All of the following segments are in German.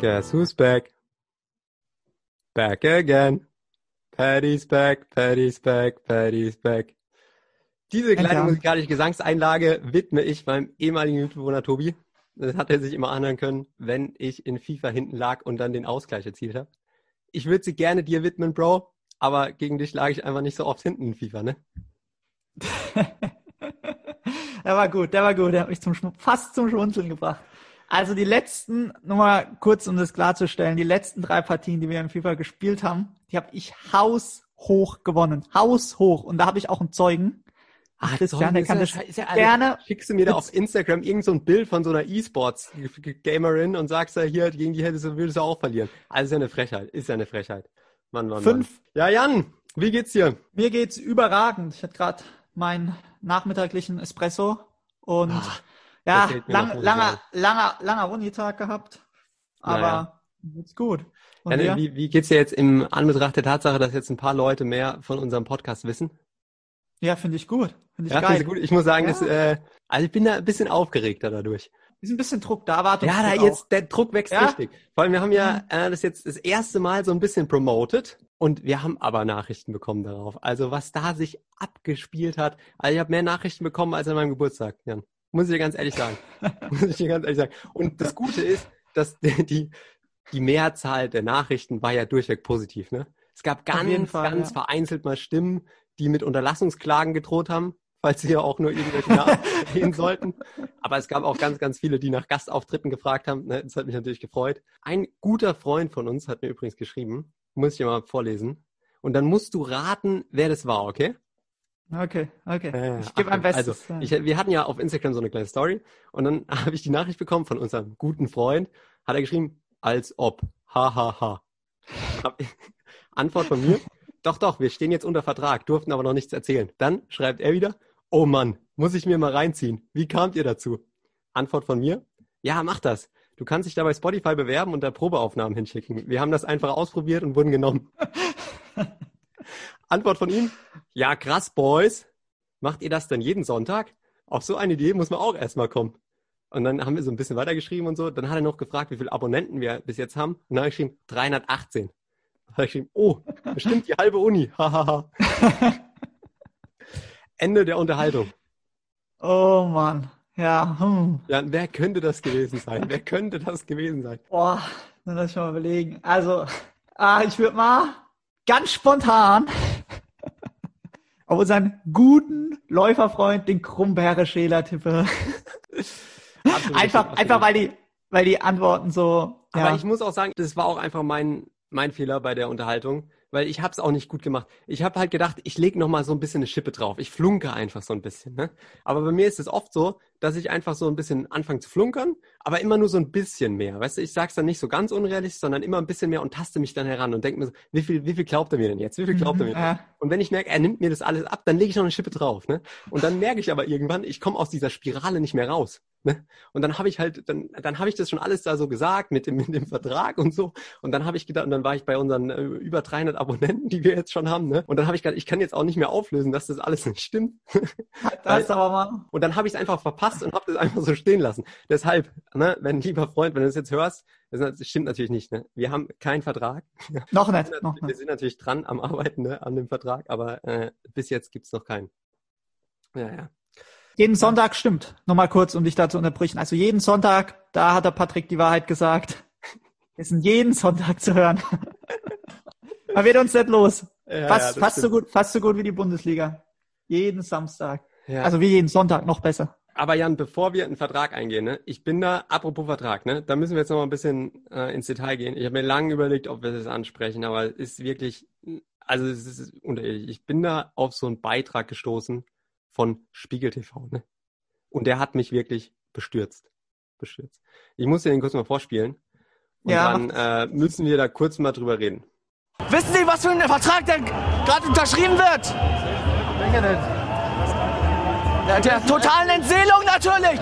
Guess who's back? Back again. Patty's back, Patty's back, Patty's back. Diese kleine Ja. musikalische Gesangseinlage widme ich meinem ehemaligen Mitbewohner Tobi. Das hat er sich immer anhören können, wenn ich in FIFA hinten lag und dann den Ausgleich erzielt habe. Ich würde sie gerne dir widmen, Bro, aber gegen dich lag ich einfach nicht so oft hinten in FIFA, ne? der war gut, der war gut. Der hat mich zum fast zum Schmunzeln gebracht. Also die letzten, nur mal kurz, um das klarzustellen, die letzten drei Partien, die wir in FIFA gespielt haben, die habe ich haushoch gewonnen. Haushoch. Und da habe ich auch einen Zeugen. Ah, Christian, der kann das ist ja, gerne. Schickst du mir da auf Instagram irgend so ein Bild von so einer E-Sports-Gamerin und sagst da hier, gegen die hättest du, würdest du auch verlieren. Also ist ja eine Frechheit, ist ja eine Frechheit. Mann, Mann, Fünf. Mann. Ja, Jan, wie geht's dir? Mir geht's überragend. Ich hatte gerade meinen nachmittaglichen Espresso und Ah, ja, lang, langer, langer, langer Unitag gehabt. Aber Naja. geht's gut. Und Ja, wie, wie geht's dir jetzt im Anbetracht der Tatsache, dass jetzt ein paar Leute mehr von unserem Podcast wissen? Ja, finde ich gut. Finde ich Ja, geil. gut. Ich muss sagen, Ja. das, äh, also ich bin da ein bisschen aufgeregter dadurch. Ist ein bisschen Druck da, warte. Ja, da jetzt, der Druck wächst Ja? richtig. Vor allem, wir haben ja äh, das jetzt das erste Mal so ein bisschen promoted und wir haben aber Nachrichten bekommen darauf. Also was da sich abgespielt hat. Also ich habe mehr Nachrichten bekommen als an meinem Geburtstag, Jan. Muss ich dir ganz ehrlich sagen. Muss ich dir ganz ehrlich sagen. Und das Gute ist, dass die, die, Mehrzahl der Nachrichten war ja durchweg positiv, ne? Es gab ganz, Fall, ganz ja. vereinzelt mal Stimmen, die mit Unterlassungsklagen gedroht haben, falls sie ja auch nur irgendwelche Namen gehen sollten. Aber es gab auch ganz, ganz viele, die nach Gastauftritten gefragt haben. Ne? Das hat mich natürlich gefreut. Ein guter Freund von uns hat mir übrigens geschrieben, muss ich dir mal vorlesen. Und dann musst du raten, wer das war, okay? Okay, okay. Ich gebe mein Achtung. Bestes. Also, ich, wir hatten ja auf Instagram so eine kleine Story und dann habe ich die Nachricht bekommen von unserem guten Freund, hat er geschrieben, als ob. Ha, ha, ha. Antwort von mir, doch, doch, wir stehen jetzt unter Vertrag, durften aber noch nichts erzählen. Dann schreibt er wieder, oh Mann, muss ich mir mal reinziehen. Wie kamt ihr dazu? Antwort von mir, ja, mach das. Du kannst dich da bei Spotify bewerben und da Probeaufnahmen hinschicken. Wir haben das einfach ausprobiert und wurden genommen. Antwort von ihm, ja, krass, Boys. Macht ihr das denn jeden Sonntag? Auf so eine Idee muss man auch erstmal kommen. Und dann haben wir so ein bisschen weitergeschrieben und so. Dann hat er noch gefragt, wie viele Abonnenten wir bis jetzt haben. Und dann habe ich geschrieben, 318. Dann habe ich geschrieben, oh, bestimmt die halbe Uni. Hahaha. Ende der Unterhaltung. Oh Mann. Ja, hm. Ja, wer könnte das gewesen sein? Wer könnte das gewesen sein? Boah, dann lass ich mal überlegen. Also, ah, ich würde mal ganz spontan auf unseren guten Läuferfreund, den Krummbeere Schäler tippe. Einfach, absolut. einfach weil die, weil die Antworten so, Aber ja. ich muss auch sagen, das war auch einfach mein, mein Fehler bei der Unterhaltung, weil ich habe es auch nicht gut gemacht. Ich habe halt gedacht, ich lege noch mal so ein bisschen eine Schippe drauf. Ich flunke einfach so ein bisschen. Ne? Aber bei mir ist es oft so, dass ich einfach so ein bisschen anfange zu flunkern, aber immer nur so ein bisschen mehr. Weißt du, ich sag's dann nicht so ganz unrealistisch, sondern immer ein bisschen mehr und taste mich dann heran und denke mir so, wie viel, wie viel glaubt er mir denn jetzt? Wie viel glaubt er mir? Mhm, denn? ja. Und wenn ich merke, er nimmt mir das alles ab, dann lege ich noch eine Schippe drauf. Ne? Und dann merke ich aber irgendwann, ich komme aus dieser Spirale nicht mehr raus. Ne? Und dann habe ich halt, dann, dann habe ich das schon alles da so gesagt mit dem, mit dem Vertrag und so. Und dann habe ich gedacht, und dann war ich bei unseren äh, über 300 Abonnenten, die wir jetzt schon haben. Ne? Und dann habe ich gedacht, ich kann jetzt auch nicht mehr auflösen, dass das alles nicht stimmt. Das aber mal. Und dann habe ich es einfach verpasst und habe das einfach so stehen lassen. Deshalb, ne, wenn lieber Freund, wenn du das jetzt hörst, das stimmt natürlich nicht. Ne? Wir haben keinen Vertrag. Noch Wir nicht, sind noch natürlich- wir nicht. sind natürlich dran am Arbeiten ne, an dem Vertrag, aber äh, bis jetzt gibt's noch keinen. Ja, ja. Jeden Sonntag stimmt. Nochmal kurz, um dich da zu unterbrechen. Also jeden Sonntag, da hat der Patrick die Wahrheit gesagt. Wir sind jeden Sonntag zu hören. Man wird uns nicht los. ja fast, ja, fast so gut, fast so gut wie die Bundesliga. Jeden Samstag. Ja. Also wie jeden Sonntag, noch besser. Aber Jan, bevor wir einen Vertrag eingehen, ne, ich bin da, apropos Vertrag, ne, da müssen wir jetzt noch mal ein bisschen äh, ins Detail gehen. Ich habe mir lange überlegt, ob wir das ansprechen, aber es ist wirklich, also es ist unterirdisch. Ich bin da auf so einen Beitrag gestoßen von Spiegel TV, ne? Und der hat mich wirklich bestürzt. Bestürzt. Ich muss dir den kurz mal vorspielen. Und Ja, dann äh, müssen wir da kurz mal drüber reden. Wissen Sie, was für ein Vertrag der gerade unterschrieben wird? Welcher denn? Der, der totalen Entseelung natürlich.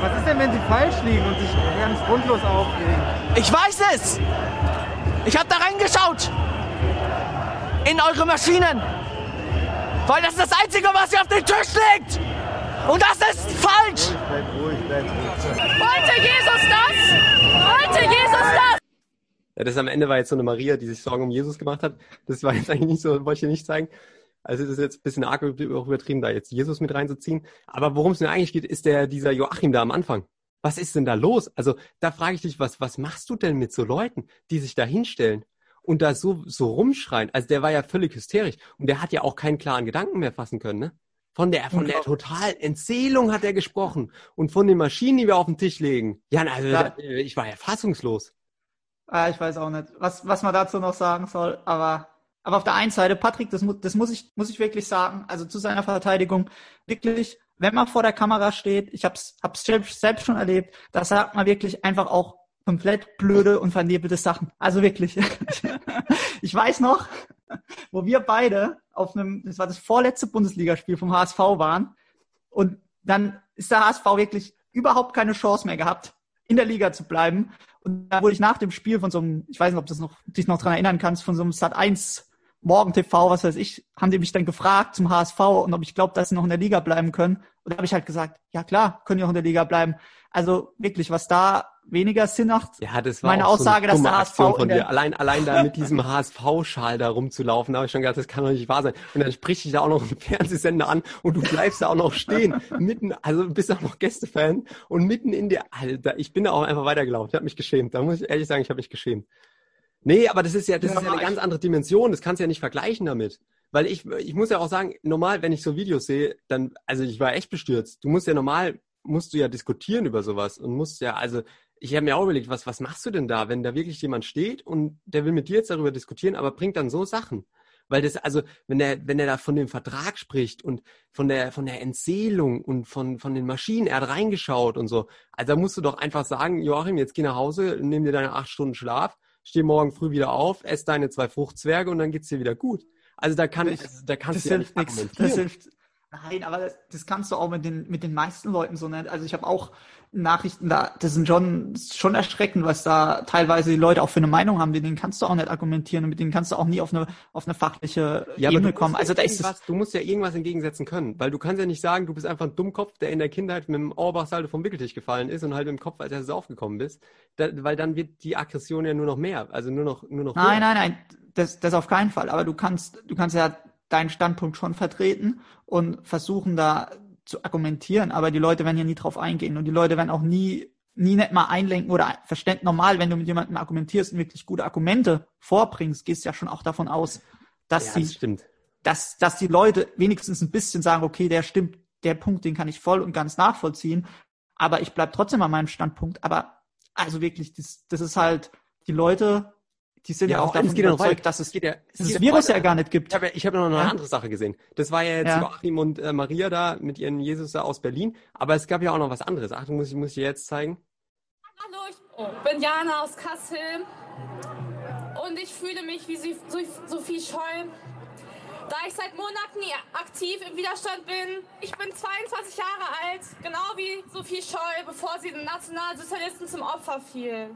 Was ist denn, wenn sie falsch liegen und sich ganz grundlos aufregen? Ich weiß es. Ich habe da reingeschaut. In eure Maschinen. Weil das ist das Einzige, was hier auf dem Tisch liegt. Und das ist falsch. Bleib ruhig, bleib ruhig. Wollte Jesus das? Wollte Ja, das am Ende war jetzt so eine Maria, die sich Sorgen um Jesus gemacht hat. Das war jetzt eigentlich nicht so, wollte ich dir nicht zeigen. Also das ist jetzt ein bisschen arg übertrieben, da jetzt Jesus mit reinzuziehen. Aber worum es mir eigentlich geht, ist der, dieser Joachim da am Anfang. Was ist denn da los? Also da frage ich dich, was, was machst du denn mit so Leuten, die sich da hinstellen und da so, so rumschreien? Also der war ja völlig hysterisch und der hat ja auch keinen klaren Gedanken mehr fassen können, ne? Von der, von der totalen Entzählung hat er gesprochen und von den Maschinen, die wir auf den Tisch legen. Ja, also Ja. ich war ja fassungslos. Ah, ich weiß auch nicht, was, was man dazu noch sagen soll, aber, aber auf der einen Seite, Patrick, das, mu das muss ich, muss ich wirklich sagen, also zu seiner Verteidigung, wirklich, wenn man vor der Kamera steht, ich hab's selbst, selbst schon erlebt, da sagt man wirklich einfach auch komplett blöde und vernebelte Sachen. Also wirklich. ich weiß noch, wo wir beide auf einem, das war das vorletzte Bundesligaspiel vom HSV waren und dann ist der HSV wirklich überhaupt keine Chance mehr gehabt, in der Liga zu bleiben. Und da wurde ich nach dem Spiel von so einem, ich weiß nicht, ob du das noch, dich noch dran erinnern kannst, von so einem Sat 1 Morgen TV, was weiß ich, haben die mich dann gefragt zum HSV und ob ich glaube, dass sie noch in der Liga bleiben können. Und da habe ich halt gesagt, ja klar, können die auch in der Liga bleiben. Also wirklich, was da weniger Sinn macht, Ja, das war meine so Aussage, eine dass der HSV Aktion von dir. Allein, allein da mit diesem HSV-Schal da rumzulaufen, da habe ich schon gedacht, das kann doch nicht wahr sein. Und dann spricht dich da auch noch ein Fernsehsender an und du bleibst da auch noch stehen, mitten, also bist auch noch Gästefan und mitten in der, Alter, ich bin da auch einfach weitergelaufen. Ich habe mich geschämt. Da muss ich ehrlich sagen, ich habe mich geschämt. Nee, aber das ist ja, das Ja, ist ja eine ganz andere Dimension. Das kannst du ja nicht vergleichen damit. Weil ich, ich muss ja auch sagen, normal, wenn ich so Videos sehe, dann, also ich war echt bestürzt. Du musst ja normal, musst du ja diskutieren über sowas und musst ja, also ich habe mir auch überlegt, was, was machst du denn da, wenn da wirklich jemand steht und der will mit dir jetzt darüber diskutieren, aber bringt dann so Sachen. Weil das, also, wenn der, wenn er da von dem Vertrag spricht und von der, von der Entseelung und von, von den Maschinen, er hat reingeschaut und so, also da musst du doch einfach sagen, Joachim, jetzt geh nach Hause, nimm dir deine acht Stunden Schlaf, steh morgen früh wieder auf, ess deine zwei Fruchtzwerge und dann geht's dir wieder gut. Also da kann, Ich- also, da kannst das du ja nicht nichts. Das argumentieren. hilft. Nein, aber das, das kannst du auch mit den, mit den meisten Leuten so nennen. Also ich habe auch Nachrichten da, das sind schon, schon erschreckend, was da teilweise die Leute auch für eine Meinung haben, mit denen kannst du auch nicht argumentieren und mit denen kannst du auch nie auf eine, auf eine fachliche Ja, Ebene kommen. musst, Also ja da ist du musst ja irgendwas entgegensetzen können, weil du kannst ja nicht sagen, du bist einfach ein Dummkopf, der in der Kindheit mit dem Auerbachsalto vom Wickeltisch gefallen ist und halt mit dem Kopf, als er so aufgekommen bist, da, weil dann wird die Aggression ja nur noch mehr, also nur noch, nur noch Nein, höher. nein, nein, das, das auf keinen Fall. Aber du kannst, du kannst ja deinen Standpunkt schon vertreten und versuchen da zu argumentieren. Aber die Leute werden ja nie drauf eingehen und die Leute werden auch nie, nie nicht mal einlenken oder verständ normal, wenn du mit jemandem argumentierst und wirklich gute Argumente vorbringst, gehst ja schon auch davon aus, dass Ja, sie, das dass, dass die Leute wenigstens ein bisschen sagen, okay, der stimmt, der Punkt, den kann ich voll und ganz nachvollziehen. Aber ich bleib trotzdem an meinem Standpunkt. Aber also wirklich, das, das ist halt, die Leute, die sind Ja, ja, auch davon es geht ja noch überzeugt, dass es geht ja, es das geht Virus ja gar nicht gibt. Ich habe ich hab noch eine Ja. andere Sache gesehen. Das war ja jetzt Ja. Joachim und äh, Maria da mit ihren Jesus da aus Berlin, aber es gab ja auch noch was anderes. Achtung, muss ich, muss ich dir jetzt zeigen. Hallo, ich oh, bin Jana aus Kassel und ich fühle mich wie Sophie Scholl. Da ich seit Monaten aktiv im Widerstand bin, ich bin 22 Jahre alt, genau wie Sophie Scholl, bevor sie den Nationalsozialisten zum Opfer fiel.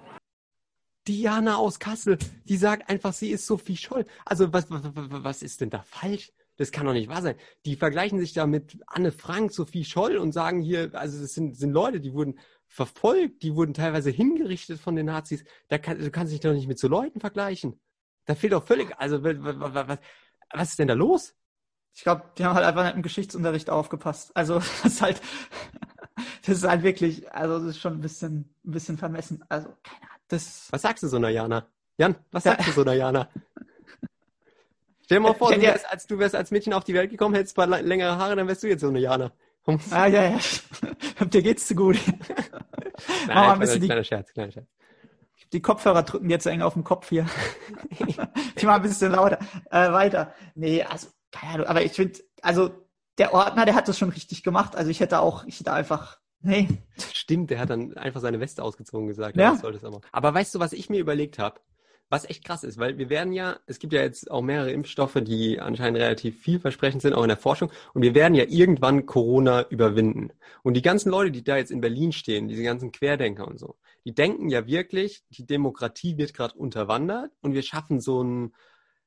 Diana aus Kassel, die sagt einfach, sie ist Sophie Scholl. Also was, was, was ist denn da falsch? Das kann doch nicht wahr sein. Die vergleichen sich da mit Anne Frank, Sophie Scholl und sagen hier, also das sind, sind Leute, die wurden verfolgt, die wurden teilweise hingerichtet von den Nazis. Da kann, du kannst dich doch nicht mit so Leuten vergleichen. Da fehlt doch völlig, also was, was, ist denn da los? Ich glaube, die haben halt einfach nicht im Geschichtsunterricht aufgepasst. Also das ist halt, das ist halt wirklich, also das ist schon ein bisschen, ein bisschen vermessen. Also keine Ahnung, das. Was sagst du so einer Jana? Jan, was Ja. sagst du so einer Jana? Stell dir mal vor, Ich du wärst, als, du wärst als Mädchen auf die Welt gekommen, hättest ein paar längere Haare, dann wärst du jetzt so eine Jana. Ah ja, ja. Dir geht's zu gut. Mach mal ein bisschen die, kleiner Scherz, kleiner Scherz. die Kopfhörer drücken jetzt so eng auf dem Kopf hier. die mal ein bisschen lauter. Äh, weiter. Nee, also, keine Ahnung, aber ich finde, also der Ordner, der hat das schon richtig gemacht. Also ich hätte auch, ich hätte einfach, nee, Stimmt, der hat dann einfach seine Weste ausgezogen gesagt. Ja. das aber. aber weißt du, was ich mir überlegt habe? Was echt krass ist, weil wir werden ja, es gibt ja jetzt auch mehrere Impfstoffe, die anscheinend relativ vielversprechend sind, auch in der Forschung. Und wir werden ja irgendwann Corona überwinden. Und die ganzen Leute, die da jetzt in Berlin stehen, diese ganzen Querdenker und so, die denken ja wirklich, die Demokratie wird gerade unterwandert und wir schaffen so einen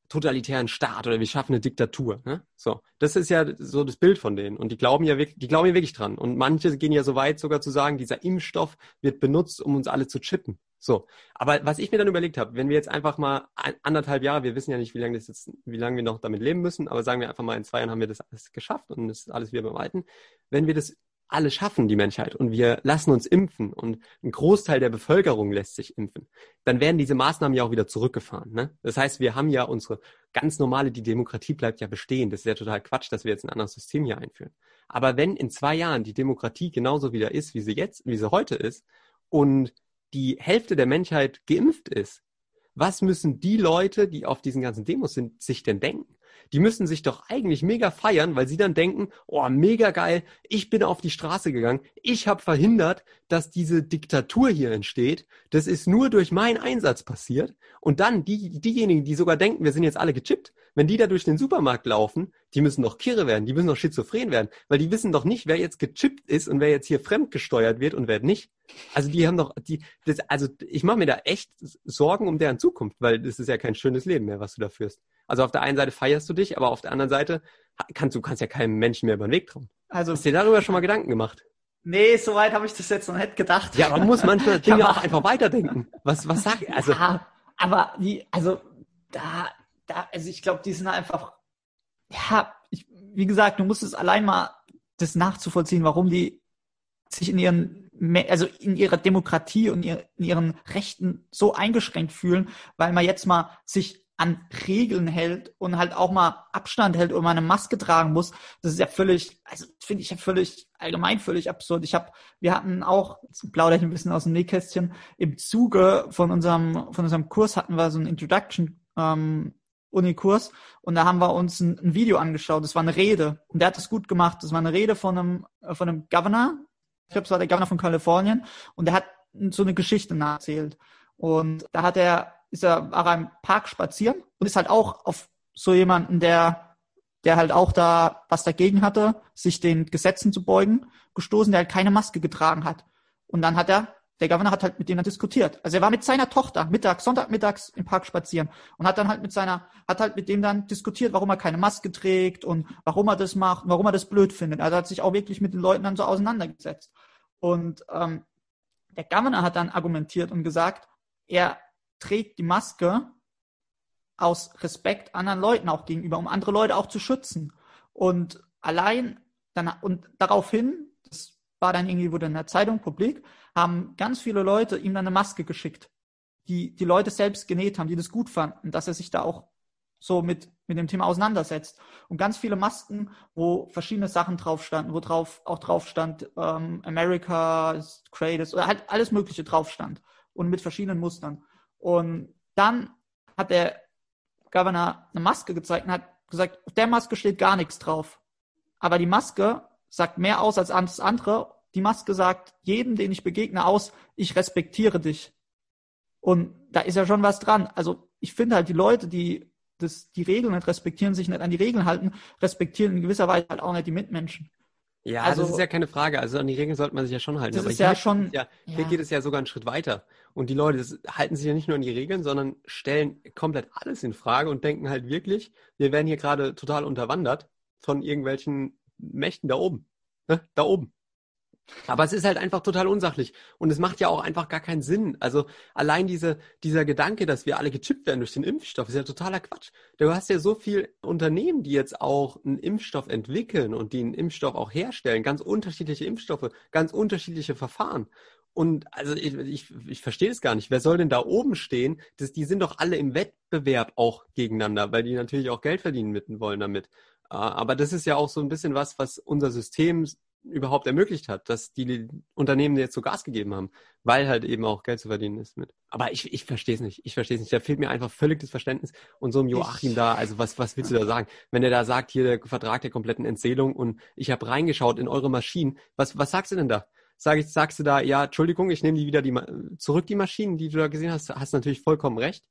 totalitären Staat oder wir schaffen eine Diktatur. Ne? So, das ist ja so das Bild von denen. Und die glauben ja wirklich, die glauben ja wirklich dran. Und manche gehen ja so weit sogar zu sagen, dieser Impfstoff wird benutzt, um uns alle zu chippen. So, aber was ich mir dann überlegt habe, wenn wir jetzt einfach mal anderthalb Jahre, wir wissen ja nicht, wie lange das jetzt, wie lange wir noch damit leben müssen, aber sagen wir einfach mal, in zwei Jahren haben wir das alles geschafft und es ist alles wieder beim Alten. Wenn wir das alle schaffen, die Menschheit, und wir lassen uns impfen und ein Großteil der Bevölkerung lässt sich impfen, dann werden diese Maßnahmen ja auch wieder zurückgefahren. Ne? Das heißt, wir haben ja unsere ganz normale, die Demokratie bleibt ja bestehen. Das ist ja total Quatsch, dass wir jetzt ein anderes System hier einführen. Aber wenn in zwei Jahren die Demokratie genauso wieder ist, wie sie jetzt, wie sie heute ist, und die Hälfte der Menschheit geimpft ist, was müssen die Leute, die auf diesen ganzen Demos sind, sich denn denken? Die müssen sich doch eigentlich mega feiern, weil sie dann denken, oh, mega geil, ich bin auf die Straße gegangen, ich habe verhindert, dass diese Diktatur hier entsteht. Das ist nur durch meinen Einsatz passiert. Und dann die, diejenigen, die sogar denken, wir sind jetzt alle gechippt, wenn die da durch den Supermarkt laufen, die müssen doch kirre werden, die müssen doch schizophren werden, weil die wissen doch nicht, wer jetzt gechippt ist und wer jetzt hier fremdgesteuert wird und wer nicht. Also die haben doch, die, das, also ich mache mir da echt Sorgen um deren Zukunft, weil das ist ja kein schönes Leben mehr, was du da führst. Also auf der einen Seite feierst du dich, aber auf der anderen Seite kannst du kannst ja keinem Menschen mehr über den Weg trauen. Also hast du dir darüber schon mal Gedanken gemacht? Nee, soweit habe ich das jetzt noch nicht gedacht. Ja, man muss manchmal Dinge auch einfach weiterdenken. Was, was sag ich? Also, ja, aber wie, also da, da, also ich glaube, die sind einfach, ja, ich, wie gesagt, du musst es allein mal das nachzuvollziehen, warum die sich in ihren, also in ihrer Demokratie und in ihren Rechten so eingeschränkt fühlen, weil man jetzt mal sich an Regeln hält und halt auch mal Abstand hält und mal eine Maske tragen muss, das ist ja völlig, also finde ich ja völlig allgemein völlig absurd. Ich habe, wir hatten auch, jetzt plaudere ich ein bisschen aus dem Nähkästchen, im Zuge von unserem von unserem Kurs hatten wir so einen Introduction ähm, Unikurs und da haben wir uns ein, ein, Video angeschaut. Das war eine Rede und der hat das gut gemacht. Das war eine Rede von einem äh, von einem Governor. Ich glaube, es war der Governor von Kalifornien und der hat so eine Geschichte nacherzählt. Und da hat er ist er, war er im Park spazieren und ist halt auch auf so jemanden, der, der halt auch da was dagegen hatte, sich den Gesetzen zu beugen, gestoßen, der halt keine Maske getragen hat. Und dann hat er, der Governor hat halt mit dem dann diskutiert. Also er war mit seiner Tochter mittags, Sonntagmittags im Park spazieren und hat dann halt mit seiner, hat halt mit dem dann diskutiert, warum er keine Maske trägt und warum er das macht und warum er das blöd findet. Also hat sich auch wirklich mit den Leuten dann so auseinandergesetzt. Und ähm, der Governor hat dann argumentiert und gesagt, er trägt die Maske aus Respekt anderen Leuten auch gegenüber, um andere Leute auch zu schützen. Und allein dann, und daraufhin, das war dann irgendwie, wurde in der Zeitung publik, haben ganz viele Leute ihm dann eine Maske geschickt, die die Leute selbst genäht haben, die das gut fanden, dass er sich da auch so mit, mit dem Thema auseinandersetzt. Und ganz viele Masken, wo verschiedene Sachen drauf standen, wo drauf auch drauf stand, ähm, America is greatest, oder halt alles Mögliche drauf stand. Und mit verschiedenen Mustern. Und dann hat der Governor eine Maske gezeigt und hat gesagt, auf der Maske steht gar nichts drauf. Aber die Maske sagt mehr aus als alles andere. Die Maske sagt jedem, den ich begegne, aus, ich respektiere dich. Und da ist ja schon was dran. Also ich finde halt, die Leute, die das, die Regeln nicht respektieren, sich nicht an die Regeln halten, respektieren in gewisser Weise halt auch nicht die Mitmenschen. Ja, also, das ist ja keine Frage. Also an die Regeln sollte man sich ja schon halten. Das Aber ist ja schon. Ja, hier ja. geht es ja sogar einen Schritt weiter. Und die Leute halten sich ja nicht nur an die Regeln, sondern stellen komplett alles in Frage und denken halt wirklich, wir werden hier gerade total unterwandert von irgendwelchen Mächten da oben. Ne? Da oben. Aber es ist halt einfach total unsachlich. Und es macht ja auch einfach gar keinen Sinn. Also allein diese, dieser Gedanke, dass wir alle gechippt werden durch den Impfstoff, ist ja totaler Quatsch. Du hast ja so viele Unternehmen, die jetzt auch einen Impfstoff entwickeln und die einen Impfstoff auch herstellen. Ganz unterschiedliche Impfstoffe, ganz unterschiedliche Verfahren. Und also ich, ich, ich verstehe es gar nicht. Wer soll denn da oben stehen? Das, die sind doch alle im Wettbewerb auch gegeneinander, weil die natürlich auch Geld verdienen mitten wollen damit. Ah, aber das ist ja auch so ein bisschen was, was unser System überhaupt ermöglicht hat, dass die Unternehmen jetzt so Gas gegeben haben, weil halt eben auch Geld zu verdienen ist mit. Aber ich, ich verstehe es nicht. Ich verstehe es nicht. Da fehlt mir einfach völlig das Verständnis. Und so ein Joachim da, also was, was willst du da sagen? Wenn er da sagt, hier der Vertrag der kompletten Entseelung und ich habe reingeschaut in eure Maschinen, was, was sagst du denn da? Sag ich, sagst du da, ja, Entschuldigung, ich nehme die wieder die, zurück, die Maschinen, die du da gesehen hast, hast natürlich vollkommen recht.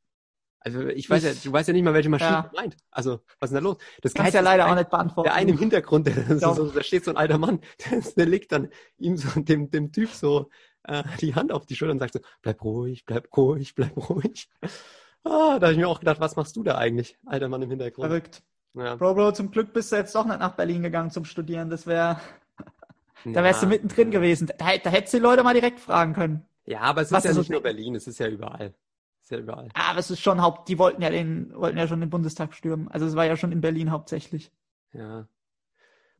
Also ich weiß ja, du weißt ja nicht mal, welche Maschine ja. du meint. Also, was ist denn da los? Das kannst ja leider ein, auch nicht beantworten. Der eine im Hintergrund, der, so, da steht so ein alter Mann, der, legt dann ihm so dem, dem Typ so äh, die Hand auf die Schulter und sagt so, bleib ruhig, bleib ruhig, bleib ruhig. Ah, da habe ich mir auch gedacht, was machst du da eigentlich, alter Mann im Hintergrund? Verrückt. Ja. Bro, Bro, zum Glück bist du jetzt doch nicht nach Berlin gegangen zum Studieren. Das wäre, da wärst du mittendrin gewesen. Da, da hättest du die Leute mal direkt fragen können. Ja, aber es Was ist ja nicht nur Berlin, es ist ja überall. Ist ja überall. Aber es ist schon Haupt, die wollten ja den, wollten ja schon den Bundestag stürmen. Also es war ja schon in Berlin hauptsächlich. Ja.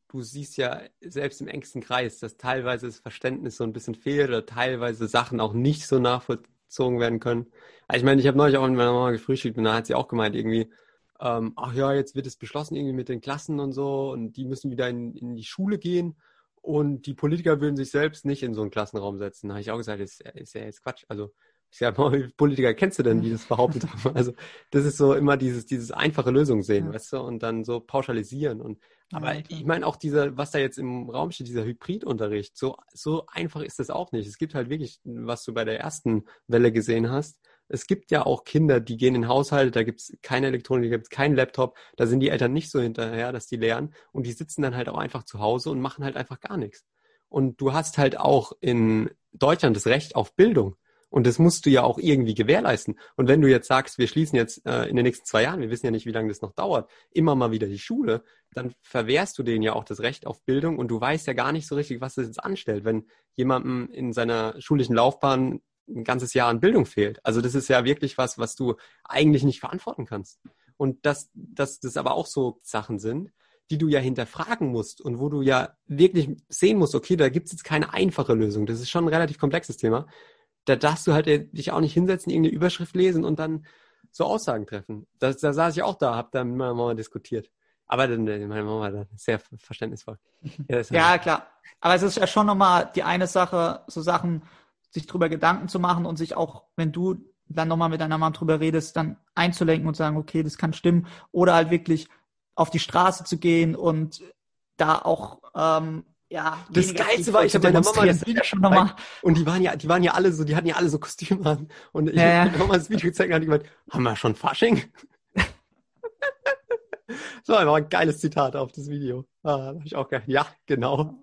Du siehst ja selbst im engsten Kreis, dass teilweise das Verständnis so ein bisschen fehlt oder teilweise Sachen auch nicht so nachvollzogen werden können. Also ich meine, ich habe neulich auch mit meiner Mama gefrühstückt und da hat sie auch gemeint, irgendwie, ähm, ach ja, jetzt wird es beschlossen irgendwie mit den Klassen und so und die müssen wieder in, in die Schule gehen und die Politiker würden sich selbst nicht in so einen Klassenraum setzen. Da habe ich auch gesagt, ist, ist ja jetzt Quatsch. Also ich sag mal, wie Politiker kennst du denn, die das behauptet haben? Also das ist so immer dieses, dieses einfache Lösung sehen, Ja. weißt du, und dann so pauschalisieren und aber Ja, ich meine auch dieser, was da jetzt im Raum steht, dieser Hybridunterricht, so, so einfach ist das auch nicht. Es gibt halt wirklich, was du bei der ersten Welle gesehen hast, es gibt ja auch Kinder, die gehen in Haushalte, da gibt's keine Elektronik, da gibt's keinen Laptop, da sind die Eltern nicht so hinterher, dass die lernen und die sitzen dann halt auch einfach zu Hause und machen halt einfach gar nichts. Und du hast halt auch in Deutschland das Recht auf Bildung. Und das musst du ja auch irgendwie gewährleisten. Und wenn du jetzt sagst, wir schließen jetzt äh, in den nächsten zwei Jahren, wir wissen ja nicht, wie lange das noch dauert, immer mal wieder die Schule, dann verwehrst du denen ja auch das Recht auf Bildung und du weißt ja gar nicht so richtig, was das jetzt anstellt, wenn jemandem in seiner schulischen Laufbahn ein ganzes Jahr an Bildung fehlt. Also das ist ja wirklich was, was du eigentlich nicht verantworten kannst. Und dass, dass das aber auch so Sachen sind, die du ja hinterfragen musst und wo du ja wirklich sehen musst, okay, da gibt es jetzt keine einfache Lösung. Das ist schon ein relativ komplexes Thema. Da darfst du halt dich auch nicht hinsetzen, irgendeine Überschrift lesen und dann so Aussagen treffen. Da, da saß ich auch da, hab da mit meiner Mama diskutiert. Aber dann, äh, meine Mama da sehr verständnisvoll. Ja, das Ja, klar. Aber es ist ja schon nochmal die eine Sache, so Sachen, sich drüber Gedanken zu machen und sich auch, wenn du dann nochmal mit deiner Mama drüber redest, dann einzulenken und sagen, okay, das kann stimmen. Oder halt wirklich auf die Straße zu gehen und da auch, ähm, ja, Das Geilste war, ich zu hab meiner Mama das ja schon nochmal, Und die waren ja, die waren ja alle so, die hatten ja alle so Kostüme an. Und ich Ja, ja. hab meiner Mama das Video gezeigt und hat die gemeint, haben wir schon Fasching? das war einfach ein geiles Zitat auf das Video. Ah, da hab ich auch gedacht, ja, genau.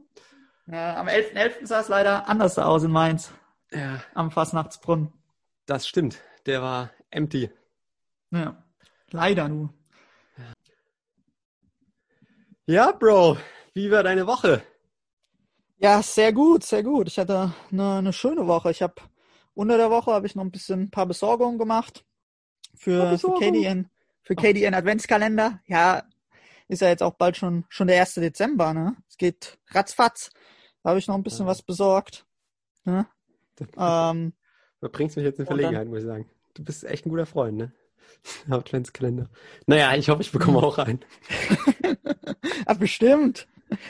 ja, am 11.11. sah es leider anders aus in Mainz, Ja, am Fastnachtsbrunnen. das stimmt. Der war empty. Ja, leider nur. Ja, Bro, wie war deine Woche? Ja, sehr gut, sehr gut. Ich hatte eine, eine schöne Woche. Ich habe unter der Woche habe ich noch ein bisschen ein paar Besorgungen gemacht für, für Besorgung. KDN, für KDN Adventskalender. Ja, ist ja jetzt auch bald schon schon der 1. Dezember, ne? Es geht ratzfatz. Da habe ich noch ein bisschen Ja. was besorgt. Ne? Ähm, Du bringst mich jetzt in Und dann- Verlegenheit, muss ich sagen. Du bist echt ein guter Freund, ne? Adventskalender. Naja, ich hoffe, ich bekomme auch einen. ah, bestimmt.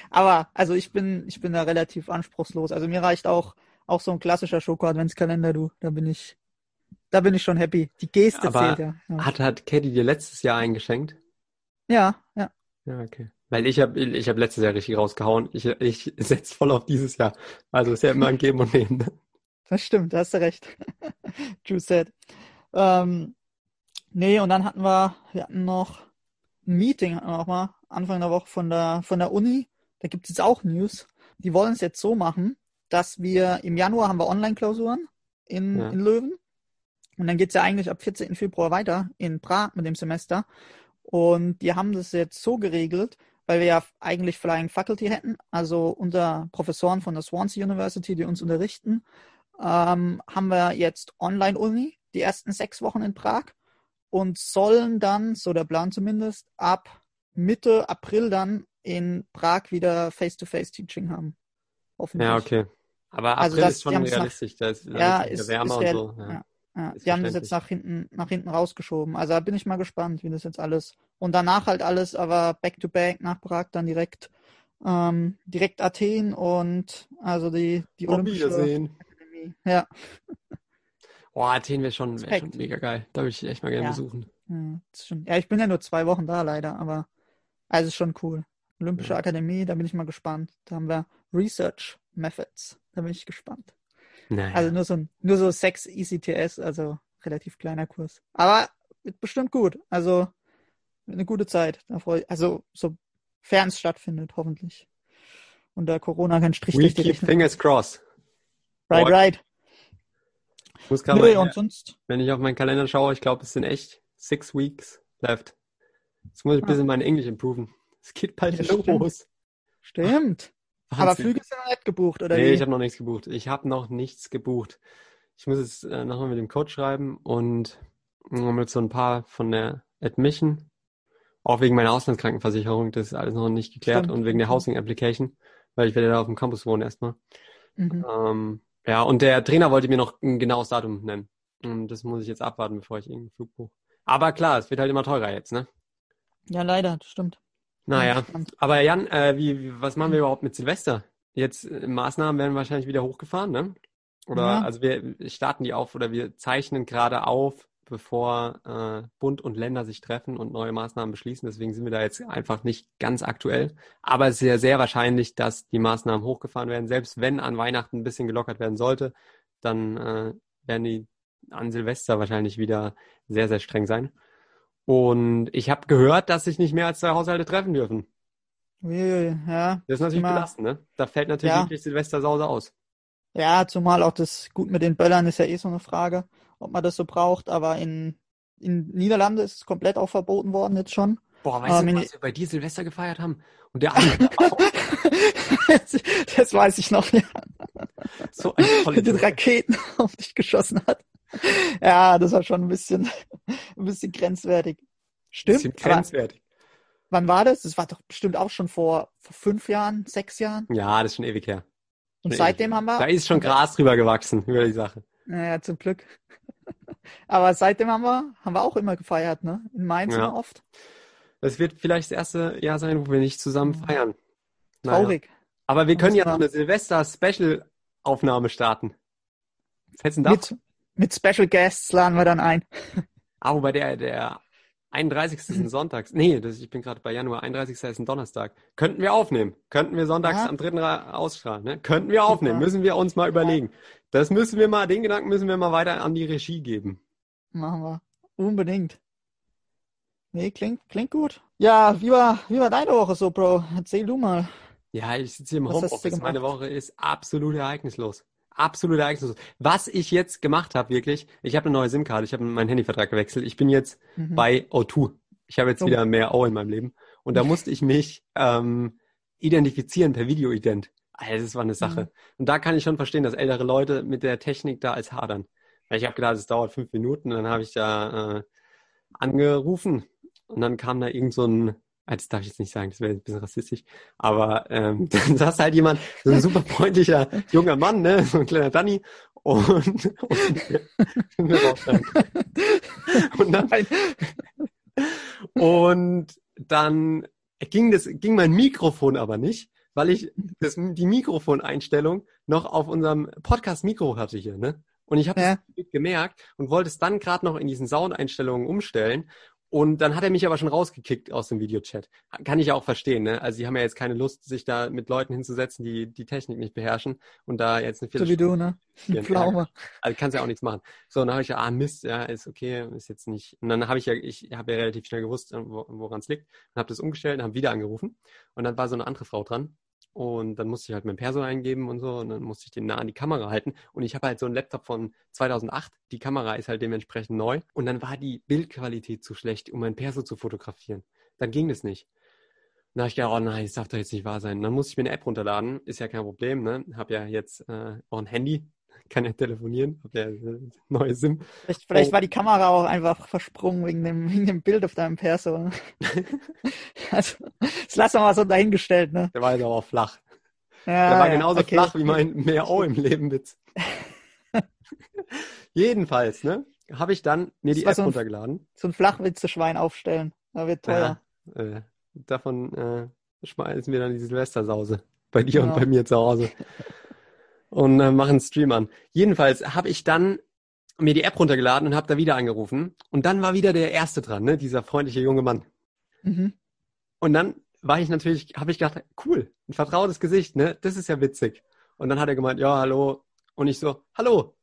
Aber also ich bin ich bin da relativ anspruchslos. Also mir reicht auch auch so ein klassischer Schoko Adventskalender, du. Da bin ich da bin ich schon happy. Die Geste Aber zählt ja. Ja, Hat, hat Katie dir letztes Jahr eingeschenkt? ja. ja. Ja, okay. Weil ich habe ich hab letztes Jahr richtig rausgehauen. Ich, ich setze voll auf dieses Jahr. Also ist ja immer ein Geben und Nehmen. ne? Das stimmt, da hast du recht. True said. Ähm, nee, und dann hatten wir, wir hatten noch ein Meeting, auch mal Anfang der Woche von der, von der Uni. Da gibt es jetzt auch News. Die wollen es jetzt so machen, dass wir im Januar haben wir Online-Klausuren in, Ja. in Löwen. Und dann geht's ja eigentlich ab 14. Februar weiter in Prag mit dem Semester. Und die haben das jetzt so geregelt, weil wir ja eigentlich Flying Faculty hätten, also unter Professoren von der Swansea University, die uns unterrichten, ähm, haben wir jetzt Online-Uni, die ersten sechs Wochen in Prag und sollen dann, so der Plan zumindest, ab Mitte April dann in Prag wieder Face-to-Face-Teaching haben. Hoffentlich. Ja, okay. Aber Also April das- ist schon nach- realistisch. Da ist, Ja, ist wärmer ist und real, so. Ja. ja, ja. ist Die haben das jetzt nach hinten, nach hinten rausgeschoben. Also da bin ich mal gespannt, wie das jetzt alles. Und danach halt alles, aber back to back nach Prag dann direkt, ähm, direkt Athen und also die, die Auf Olympische Wiedersehen. Akademie. Ja. Oh, Athen wäre schon, wär schon mega geil. Da würde ich echt mal gerne Ja. besuchen. Ja, schon, ja, ich bin ja nur zwei Wochen da leider, aber also ist schon cool. Olympische Ja. Akademie, da bin ich mal gespannt. Da haben wir Research Methods. Da bin ich gespannt. Naja. Also nur so nur so sechs ECTS, also relativ kleiner Kurs. Aber wird bestimmt gut. Also eine gute Zeit. Da freu ich, also sofern es stattfindet, hoffentlich. Und da Corona keinen Strich We durch die keep Rechnung. fingers crossed. Right, Boah, right. Ich muss gerade mal, und sonst. wenn ich auf meinen Kalender schaue, ich glaube, es sind echt six weeks left. Jetzt muss ich ein Ah. bisschen mein Englisch improven. Es geht bald Ja, stimmt. los. Stimmt. Aber Wahnsinn. Flüge sind noch nicht gebucht, oder Nee, wie? ich habe noch nichts gebucht. Ich habe noch nichts gebucht. Ich muss jetzt äh, nochmal mit dem Coach schreiben und äh, mit so ein paar von der Admission. Auch wegen meiner Auslandskrankenversicherung, das ist alles noch nicht geklärt Stimmt. und wegen der Housing Application, weil ich werde da auf dem Campus wohnen erstmal. Mhm. Ähm, ja, und der Trainer wollte mir noch ein genaues Datum nennen. Und das muss ich jetzt abwarten, bevor ich irgendeinen Flug buche. Aber klar, es wird halt immer teurer jetzt, ne? Ja, leider, das stimmt. Naja, aber Jan, äh, wie, wie, was machen wir überhaupt mit Silvester? Jetzt äh, Maßnahmen werden wahrscheinlich wieder hochgefahren, ne? Oder Ja. also wir starten die auf oder wir zeichnen gerade auf, bevor äh, Bund und Länder sich treffen und neue Maßnahmen beschließen. Deswegen sind wir da jetzt einfach nicht ganz aktuell. Aber es ist sehr, sehr wahrscheinlich, dass die Maßnahmen hochgefahren werden. Selbst wenn an Weihnachten ein bisschen gelockert werden sollte, dann äh, werden die an Silvester wahrscheinlich wieder sehr, sehr streng sein. Und ich habe gehört, dass sich nicht mehr als zwei Haushalte treffen dürfen. Ja, Das ist natürlich Immer- belastend, ne? Da fällt natürlich Ja. wirklich Silvestersause aus. Ja, zumal auch das gut mit den Böllern ist ja eh so eine Frage, ob man das so braucht. Aber in, in Niederlande ist es komplett auch verboten worden jetzt schon. Boah, weißt Aber du, was wir bei dir Silvester gefeiert haben? Und der andere auch das weiß ich noch, ja, so ein mit den Raketen auf dich geschossen hat. Ja, das war schon ein bisschen, ein bisschen grenzwertig. Stimmt. bisschen aber grenzwertig. wann war das? Das war doch bestimmt auch schon vor, vor fünf Jahren, sechs Jahren. Ja, das ist schon ewig her. Und Schon seitdem haben wir. Da ist schon Gras drüber gewachsen über die Sache. Naja, zum Glück. Aber seitdem haben wir, haben wir auch immer gefeiert, ne? In Mainz Ja. immer oft. Das wird vielleicht das erste Jahr sein, wo wir nicht zusammen feiern. Naja. Traurig. Aber wir können ja noch eine Silvester-Special-Aufnahme starten. Was davon? Mit, mit Special Guests laden wir dann ein. Ah, wobei der, der 31. ist ein Sonntags. Nee, das, ich bin gerade bei Januar. 31. ist ein Donnerstag. Könnten wir aufnehmen. Könnten wir sonntags Ja. am 3. Ra- ausstrahlen. Ne? Könnten wir aufnehmen. Müssen wir uns mal überlegen. Das müssen wir mal, den Gedanken müssen wir mal weiter an die Regie geben. Machen wir. Unbedingt. Nee, klingt, klingt gut. Ja, wie war, wie war deine Woche so, Bro? Erzähl du mal. Ja, ich sitze hier im Was Homeoffice. Meine? Woche ist absolut ereignislos. Absolut ereignislos. Was ich jetzt gemacht habe, wirklich, ich habe eine neue SIM-Karte, ich habe meinen Handyvertrag gewechselt. Ich bin jetzt Mhm. bei O2. Ich habe jetzt Oh. wieder mehr O in meinem Leben. Und da musste ich mich ähm, identifizieren per Videoident. Also das war eine Sache. Mhm. Und da kann ich schon verstehen, dass ältere Leute mit der Technik da als hadern. Weil ich habe gedacht, es dauert fünf Minuten. Dann habe ich da äh, angerufen. Und dann kam da irgend so ein, ah, das darf ich jetzt nicht sagen, das wäre ein bisschen rassistisch. Aber ähm, dann saß halt jemand, so ein super freundlicher junger Mann, ne, so ein kleiner Danny. Und, und, und dann und dann ging das, ging mein Mikrofon aber nicht, weil ich das, die Mikrofoneinstellung noch auf unserem Podcast-Mikro hatte hier, ne? Und ich habe Ja. das gemerkt und wollte es dann gerade noch in diesen Soundeinstellungen umstellen. Und dann hat er mich aber schon rausgekickt aus dem Videochat. Kann ich ja auch verstehen, ne? Also die haben ja jetzt keine Lust, sich da mit Leuten hinzusetzen, die die Technik nicht beherrschen und da jetzt eine So wie Viertelstunde du, ne? Pflaume. also kannst ja auch nichts machen. So, und dann habe ich ja, ah Mist, ja, ist okay, ist jetzt nicht. Und dann habe ich ja, ich habe ja relativ schnell gewusst, wo, woran es liegt und habe das umgestellt und habe wieder angerufen. Und dann war so eine andere Frau dran. Und dann musste ich halt mein Perso eingeben und so und dann musste ich den nah an die Kamera halten. Und ich habe halt so einen Laptop von 2008. Die Kamera ist halt dementsprechend neu. Und dann war die Bildqualität zu schlecht, um mein Perso zu fotografieren. Dann ging das nicht. Dann habe ich gedacht, oh nein, das darf doch jetzt nicht wahr sein. Dann musste ich mir eine App runterladen. Ist ja kein Problem, ne? Hab ja jetzt äh, auch ein Handy. Kann ja telefonieren. Hab ja neue SIM. Vielleicht, vielleicht Oh. war die Kamera auch einfach versprungen wegen dem, wegen dem Bild auf deinem Perso. also, das lassen wir mal so dahingestellt, ne? Der war jetzt aber auch flach. Ja, Der war ja, genauso okay. flach wie mein mehr O im Leben Witz. Jedenfalls, ne? Habe ich dann mir Das die App so ein- runtergeladen. So ein Flachwitze-Schwein aufstellen. Da wird teuer. Ja, äh, davon äh, schmeißen wir dann die Silvestersause bei dir und Genau. bei mir zu Hause. Und äh, machen einen Stream an. Jedenfalls habe ich dann mir die App runtergeladen und habe da wieder angerufen. Und dann war wieder der Erste dran, ne? Dieser freundliche junge Mann. Mhm. Und dann war ich natürlich, habe ich gedacht, cool, ein vertrautes Gesicht, ne? Das ist ja witzig. Und dann hat er gemeint, ja, hallo. Und ich so, hallo.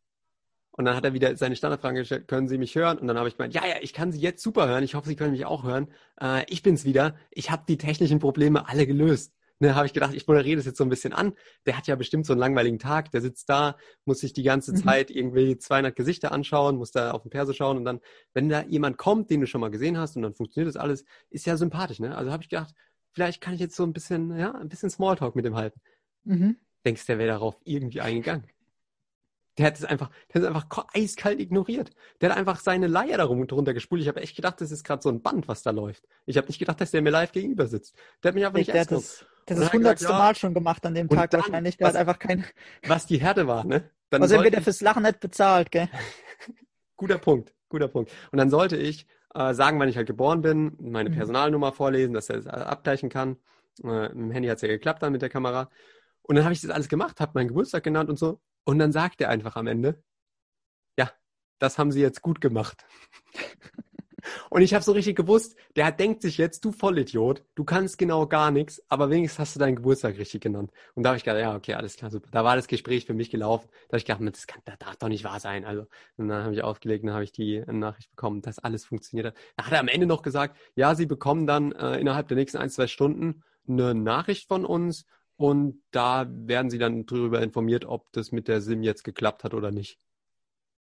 Und dann hat er wieder seine Standardfrage gestellt, können Sie mich hören? Und dann habe ich gemeint, ja, ja, ich kann Sie jetzt super hören. Ich hoffe, Sie können mich auch hören. Äh, ich bin's wieder. Ich habe die technischen Probleme alle gelöst. Ne, habe ich gedacht, ich moderiere das jetzt so ein bisschen an. Der hat ja bestimmt so einen langweiligen Tag. Der sitzt da, muss sich die ganze Mhm. Zeit irgendwie 200 Gesichter anschauen, muss da auf den Perso schauen und dann, wenn da jemand kommt, den du schon mal gesehen hast und dann funktioniert das alles, ist ja sympathisch. Ne? Also habe ich gedacht, vielleicht kann ich jetzt so ein bisschen, ja, ein bisschen Smalltalk mit dem halten. Mhm. Denkst, der wäre darauf irgendwie eingegangen? Der hat es einfach, der hat es einfach eiskalt ignoriert. Der hat einfach seine Leier darum drunter gespult. Ich habe echt gedacht, das ist gerade so ein Band, was da läuft. Ich habe nicht gedacht, dass der mir live gegenüber sitzt. Der hat mich einfach nicht der ernst. Das, das ist er hundertste ja. Mal schon gemacht an dem Tag dann, wahrscheinlich. Der was- hat einfach kein, Was die Härte war, ne? Dann also wird er fürs Lachen nicht bezahlt, gell? Guter Punkt, guter Punkt. Und dann sollte ich äh, sagen, wann ich halt geboren bin, meine Mhm. Personalnummer vorlesen, dass er es abgleichen kann. Äh, Im Handy hat es ja geklappt dann mit der Kamera. Und dann habe ich das alles gemacht, habe meinen Geburtstag genannt und so. Und dann sagt er einfach am Ende, ja, das haben sie jetzt gut gemacht. Und ich habe so richtig gewusst, der denkt sich jetzt, du Vollidiot, du kannst genau gar nichts, aber wenigstens hast du deinen Geburtstag richtig genannt. Und da habe ich gedacht, ja, okay, alles klar, super. Da war das Gespräch für mich gelaufen. Da habe ich gedacht, das, kann, das darf doch nicht wahr sein. Also, und dann habe ich aufgelegt dann habe ich die Nachricht bekommen, dass alles funktioniert hat. Da hat er am Ende noch gesagt, ja, Sie bekommen dann äh, innerhalb der nächsten ein, zwei Stunden eine Nachricht von uns und da werden Sie dann darüber informiert, ob das mit der SIM jetzt geklappt hat oder nicht.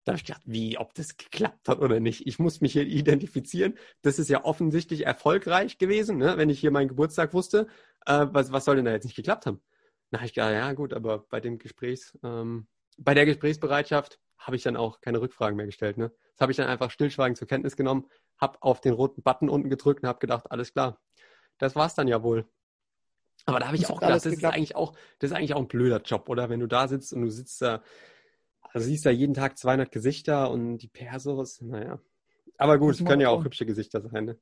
Da habe ich gedacht, wie, ob das geklappt hat oder nicht. Ich muss mich hier identifizieren. Das ist ja offensichtlich erfolgreich gewesen, ne? wenn ich hier meinen Geburtstag wusste. Äh, was, was soll denn da jetzt nicht geklappt haben? Habe ich gedacht, ja gut, aber bei dem Gesprächs, ähm, bei der Gesprächsbereitschaft habe ich dann auch keine Rückfragen mehr gestellt. Ne? Das habe ich dann einfach stillschweigend zur Kenntnis genommen, habe auf den roten Button unten gedrückt und habe gedacht, alles klar. Das war's dann ja wohl. Aber da habe ich Das auch gedacht, das ist eigentlich auch, das ist eigentlich auch ein blöder Job, oder? Wenn du da sitzt und du sitzt da, also siehst da jeden Tag 200 Gesichter und die Persos, naja. Aber gut, es können ja auch hübsche Gesichter sein, ne?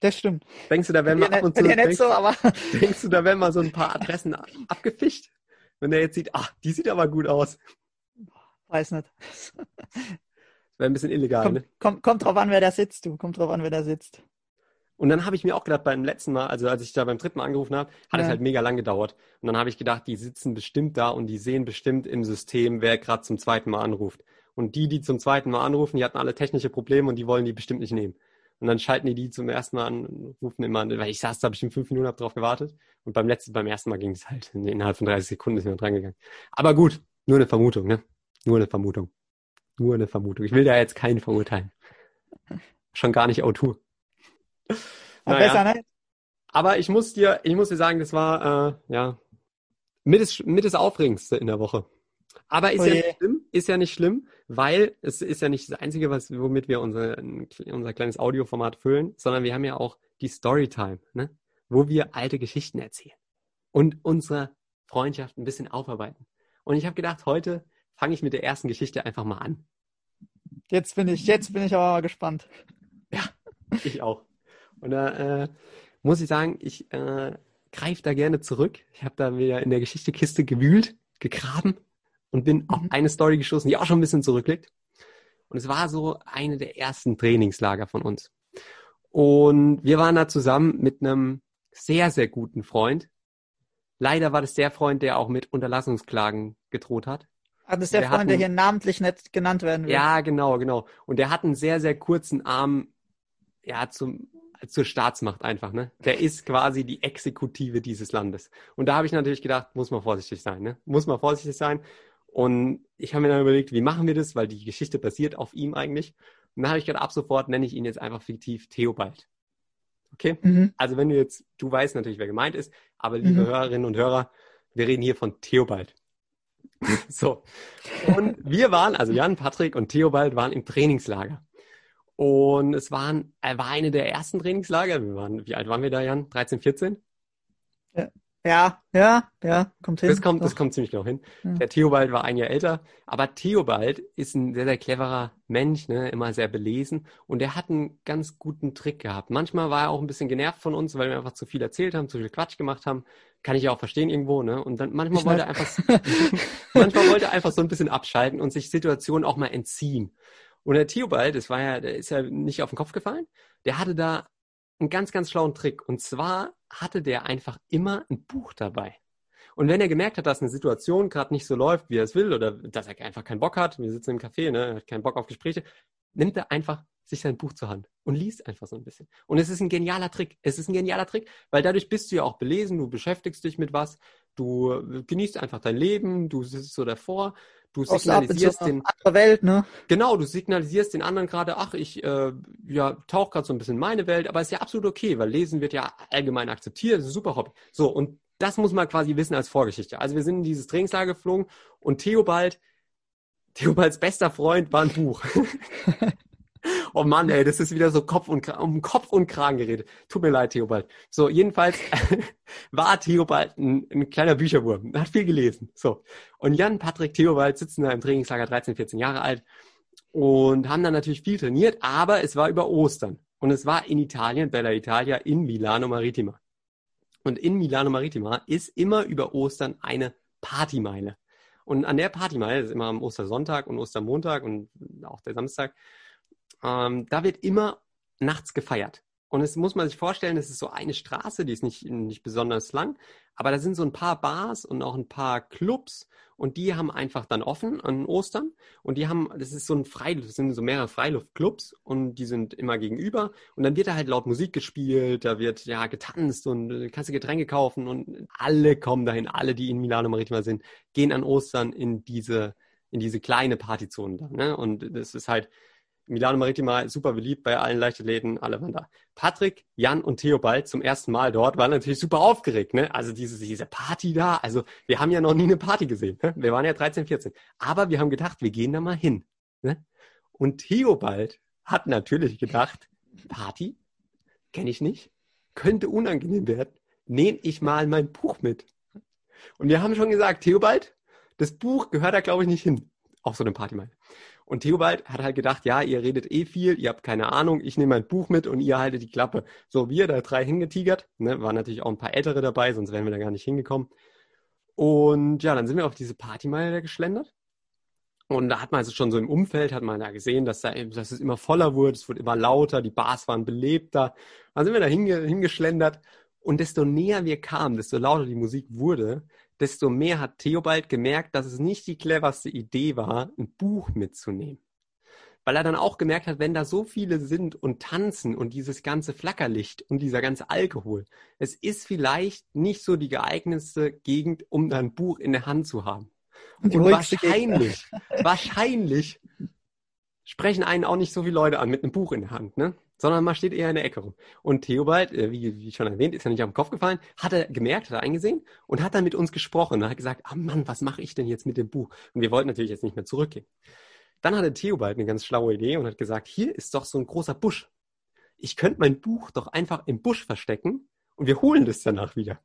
Das stimmt. Denkst du, da werden mal ab und zu, denkst, so, aber denkst du, da werden mal so ein paar Adressen abgefischt? Wenn der jetzt sieht, ach, die sieht aber gut aus. weiß nicht. Wäre ein bisschen illegal, Kommt, ne? kommt, kommt drauf an, wer da sitzt, du. Kommt drauf an, wer da sitzt. Und dann habe ich mir auch gedacht, beim letzten Mal, also als ich da beim dritten Mal angerufen habe, hat es Ja. halt mega lang gedauert. Und dann habe ich gedacht, die sitzen bestimmt da und die sehen bestimmt im System, wer gerade zum zweiten Mal anruft. Und die, die zum zweiten Mal anrufen, die hatten alle technische Probleme und die wollen die bestimmt nicht nehmen. Und dann schalten die die zum ersten Mal an, und rufen immer an, weil ich saß da bestimmt fünf Minuten, hab drauf gewartet. Und beim letzten, beim ersten Mal ging es halt innerhalb von 30 Sekunden ist jemand drangegangen. Aber gut, nur eine Vermutung, ne? Nur eine Vermutung. Nur eine Vermutung. Ich will da jetzt keinen verurteilen. Schon gar nicht O2. Aber Naja. besser nicht. Aber ich muss dir, ich muss dir sagen, das war äh, ja mit das, mit das Aufregendste in der Woche. Aber ist ja Oje. nicht schlimm, ist ja nicht schlimm, weil es ist ja nicht das Einzige, was, womit wir unser, unser kleines Audioformat füllen, sondern wir haben ja auch die Storytime, ne? wo wir alte Geschichten erzählen und unsere Freundschaft ein bisschen aufarbeiten. Und ich habe gedacht, heute fange ich mit der ersten Geschichte einfach mal an. Jetzt bin ich, jetzt bin ich aber mal gespannt. Ich auch. Und da äh, muss ich sagen, ich äh, greife da gerne zurück. Ich habe da wieder in der Geschichtekiste gewühlt, gegraben und bin auf Mhm. eine Story gestoßen, die auch schon ein bisschen zurückliegt. Und es war so eine der ersten Trainingslager von uns. Und wir waren da zusammen mit einem sehr, sehr guten Freund. Leider war das der Freund, der auch mit Unterlassungsklagen gedroht hat. Ah, das ist der Wir Freund, der hatten- hier namentlich nicht genannt werden will. Ja, genau, genau. Und der hat einen sehr, sehr kurzen Arm, ja, zum, zur Staatsmacht einfach, ne? Der ist quasi die Exekutive dieses Landes. Und da habe ich natürlich gedacht, muss man vorsichtig sein, ne? Muss man vorsichtig sein. Und ich habe mir dann überlegt, wie machen wir das, weil die Geschichte basiert auf ihm eigentlich. Und dann habe ich gedacht, ab sofort nenne ich ihn jetzt einfach fiktiv Theobald. Okay? Mhm. Also wenn du jetzt, du weißt natürlich, wer gemeint ist, aber liebe Mhm. Hörerinnen und Hörer, wir reden hier von Theobald. so. Und wir waren, also Jan, Patrick und Theobald waren im Trainingslager. Und es waren, er war eine der ersten Trainingslager. Wir waren, wie alt waren wir da, Jan? 13, 14? Ja, ja, ja, kommt hin. Das kommt, das kommt ziemlich genau hin. Ja. Der Theobald war ein Jahr älter, aber Theobald ist ein sehr, sehr cleverer Mensch, ne? immer sehr belesen und der hat einen ganz guten Trick gehabt. Manchmal war er auch ein bisschen genervt von uns, weil wir einfach zu viel erzählt haben, zu viel Quatsch gemacht haben. Kann ich ja auch verstehen irgendwo, ne? Und dann manchmal wollte er einfach, manchmal wollte er einfach so ein bisschen abschalten und sich Situationen auch mal entziehen. Und der Theobald, das war ja, der ist ja nicht auf den Kopf gefallen, der hatte da einen ganz, ganz schlauen Trick. Und zwar hatte der einfach immer ein Buch dabei. Und wenn er gemerkt hat, dass eine Situation gerade nicht so läuft, wie er es will, oder dass er einfach keinen Bock hat, wir sitzen im Café, ne, er hat keinen Bock auf Gespräche, nimmt er einfach sich sein Buch zur Hand und liest einfach so ein bisschen. Und es ist ein genialer Trick. Es ist ein genialer Trick, weil dadurch bist du ja auch belesen, du beschäftigst dich mit was, du genießt einfach dein Leben, du sitzt so davor, du signalisierst den, andere Welt, ne? Genau, du signalisierst den anderen gerade, ach, ich äh, ja, tauche gerade so ein bisschen in meine Welt, aber ist ja absolut okay, weil Lesen wird ja allgemein akzeptiert, ist ein super Hobby. So, und das muss man quasi wissen als Vorgeschichte. Also wir sind in dieses Trainingslager geflogen und Theobald, Theobalds bester Freund war ein Buch. oh Mann, ey, das ist wieder so Kopf und um Kopf und Kragen geredet. Tut mir leid, Theobald. So, jedenfalls war Theobald ein, ein kleiner Bücherwurm, hat viel gelesen. So. Und Jan, Patrick, Theobald sitzen da im Trainingslager 13, 14 Jahre alt und haben dann natürlich viel trainiert, aber es war über Ostern. Und es war in Italien, Bella Italia, in Milano Maritima. Und in Milano Maritima ist immer über Ostern eine Partymeile. Und an der Partymeile, das ist immer am Ostersonntag und Ostermontag und auch der Samstag, ähm, da wird immer nachts gefeiert. Und es muss man sich vorstellen, das ist so eine Straße, die ist nicht, nicht besonders lang, aber da sind so ein paar Bars und auch ein paar Clubs und die haben einfach dann offen an Ostern und die haben, das ist so ein Freiluft, sind so mehrere Freiluftclubs und die sind immer gegenüber und dann wird da halt laut Musik gespielt, da wird ja getanzt und äh, kannst du Getränke kaufen und alle kommen dahin, alle, die in Milano Maritima sind, gehen an Ostern in diese, in diese kleine Partyzone da, ne? Und das ist halt, Milano Maritima super beliebt bei allen Leichtathleten, alle waren da. Patrick, Jan und Theobald zum ersten Mal dort waren natürlich super aufgeregt, ne? Also diese, diese Party da, also wir haben ja noch nie eine Party gesehen, ne? Wir waren ja 13, 14. Aber wir haben gedacht, wir gehen da mal hin, ne? Und Theobald hat natürlich gedacht, Party? Kenne ich nicht. Könnte unangenehm werden. Nehme ich mal mein Buch mit. Und wir haben schon gesagt, Theobald, das Buch gehört da, glaube ich, nicht hin. Auf so eine Party mal. Und Theobald hat halt gedacht, ja, ihr redet eh viel, ihr habt keine Ahnung, ich nehme mein Buch mit und ihr haltet die Klappe. So, wir da drei hingetigert, ne, waren natürlich auch ein paar Ältere dabei, sonst wären wir da gar nicht hingekommen. Und ja, dann sind wir auf diese Partymeile da geschlendert. Und da hat man also schon so im Umfeld, hat man da gesehen, dass, da, dass es immer voller wurde, es wurde immer lauter, die Bars waren belebter. Dann sind wir da hinge, hingeschlendert und desto näher wir kamen, desto lauter die Musik wurde, desto mehr hat Theobald gemerkt, dass es nicht die cleverste Idee war, ein Buch mitzunehmen. Weil er dann auch gemerkt hat, wenn da so viele sind und tanzen und dieses ganze Flackerlicht und dieser ganze Alkohol, es ist vielleicht nicht so die geeignetste Gegend, um da ein Buch in der Hand zu haben. Und wahrscheinlich, wahrscheinlich sprechen einen auch nicht so viele Leute an mit einem Buch in der Hand, ne? Sondern man steht eher in der Ecke rum. Und Theobald, äh, wie, wie schon erwähnt, ist ja nicht auf den Kopf gefallen, hat er gemerkt, hat er eingesehen und hat dann mit uns gesprochen und hat gesagt, ah Mann, was mache ich denn jetzt mit dem Buch? Und wir wollten natürlich jetzt nicht mehr zurückgehen. Dann hatte Theobald eine ganz schlaue Idee und hat gesagt, hier ist doch so ein großer Busch. Ich könnte mein Buch doch einfach im Busch verstecken und wir holen das danach wieder.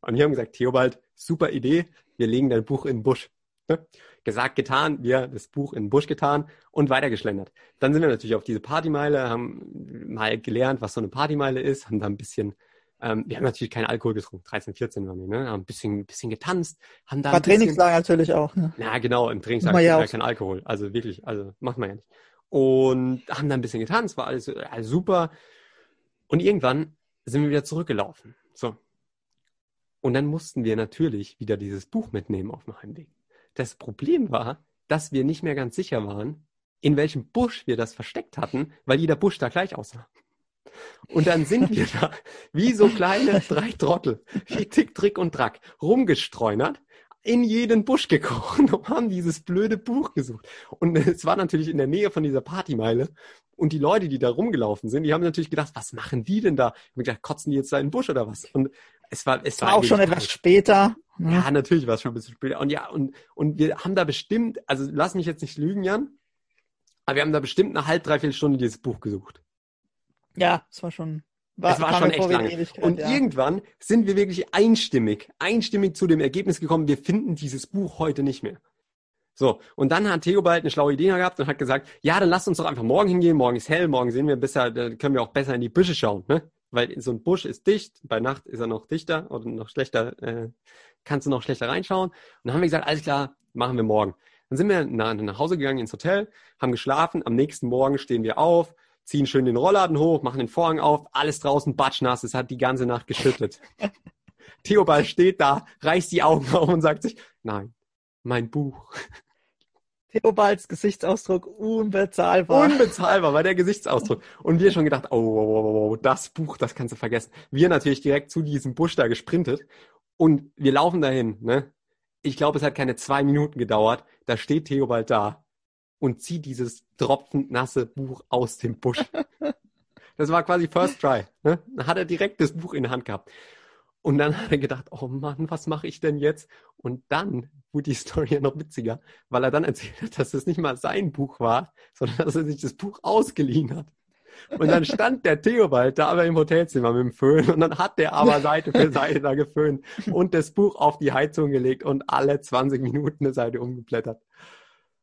Und wir haben gesagt, Theobald, super Idee, wir legen dein Buch in den Busch. Ne? Gesagt, getan, wir das Buch in den Busch getan und weitergeschlendert. Dann sind wir natürlich auf diese Partymeile, haben mal gelernt, was so eine Partymeile ist, haben da ein bisschen, ähm, wir haben natürlich keinen Alkohol getrunken, 13, 14 waren wir, ne? haben ein bisschen, ein bisschen getanzt, haben da War Trainingslager natürlich auch. Ne? na genau, im Trainingslager ja kein Alkohol, also wirklich, also macht man ja nicht. Und haben da ein bisschen getanzt, war alles, alles super. Und irgendwann sind wir wieder zurückgelaufen. So. Und dann mussten wir natürlich wieder dieses Buch mitnehmen auf dem Heimweg. Das Problem war, dass wir nicht mehr ganz sicher waren, in welchem Busch wir das versteckt hatten, weil jeder Busch da gleich aussah. Und dann sind wir da wie so kleine drei Trottel, wie Tick, Trick und Track, rumgestreunert, in jeden Busch gekrochen und haben dieses blöde Buch gesucht. Und es war natürlich in der Nähe von dieser Partymeile. Und die Leute, die da rumgelaufen sind, die haben natürlich gedacht, was machen die denn da? Ich hab gedacht, kotzen die jetzt da in den Busch oder was? Und es war, es War auch schon etwas später. Ne? ja, natürlich war es schon ein bisschen später. Und ja, und, und wir haben da bestimmt, also lass mich jetzt nicht lügen, Jan, aber wir haben da bestimmt eine halb, dreiviertel Stunde dieses Buch gesucht. Ja, es war schon. es war schon echt lange. Und ja. irgendwann sind wir wirklich einstimmig, einstimmig zu dem Ergebnis gekommen, wir finden dieses Buch heute nicht mehr. So, und dann hat Theobald eine schlaue Idee gehabt und hat gesagt, ja, dann lasst uns doch einfach morgen hingehen, morgen ist hell, morgen sehen wir besser, dann können wir auch besser in die Büsche schauen, ne? Weil so ein Busch ist dicht, bei Nacht ist er noch dichter oder noch schlechter, äh, kannst du noch schlechter reinschauen. Und dann haben wir gesagt, alles klar, machen wir morgen. Dann sind wir nach, nach Hause gegangen ins Hotel, haben geschlafen, am nächsten Morgen stehen wir auf, ziehen schön den Rollladen hoch, machen den Vorhang auf, alles draußen batschnass, es hat die ganze Nacht geschüttet. Theobald steht da, reißt die Augen auf und sagt sich, nein, mein Buch. Theobalds Gesichtsausdruck unbezahlbar. Unbezahlbar war der Gesichtsausdruck. Und wir schon gedacht, oh, oh, oh, das Buch, das kannst du vergessen. Wir natürlich direkt zu diesem Busch da gesprintet und wir laufen dahin. Ne? Ich glaube, es hat keine zwei Minuten gedauert. Da steht Theobald da und zieht dieses tropfend nasse Buch aus dem Busch. Das war quasi First Try. Ne? Dann hat er direkt das Buch in der Hand gehabt. Und dann hat er gedacht, oh Mann, was mache ich denn jetzt? Und dann wurde die Story ja noch witziger, weil er dann erzählt hat, dass das nicht mal sein Buch war, sondern dass er sich das Buch ausgeliehen hat. Und dann stand der Theobald da aber im Hotelzimmer mit dem Föhn und dann hat der aber Seite für Seite da geföhnt und das Buch auf die Heizung gelegt und alle 20 Minuten eine Seite umgeblättert.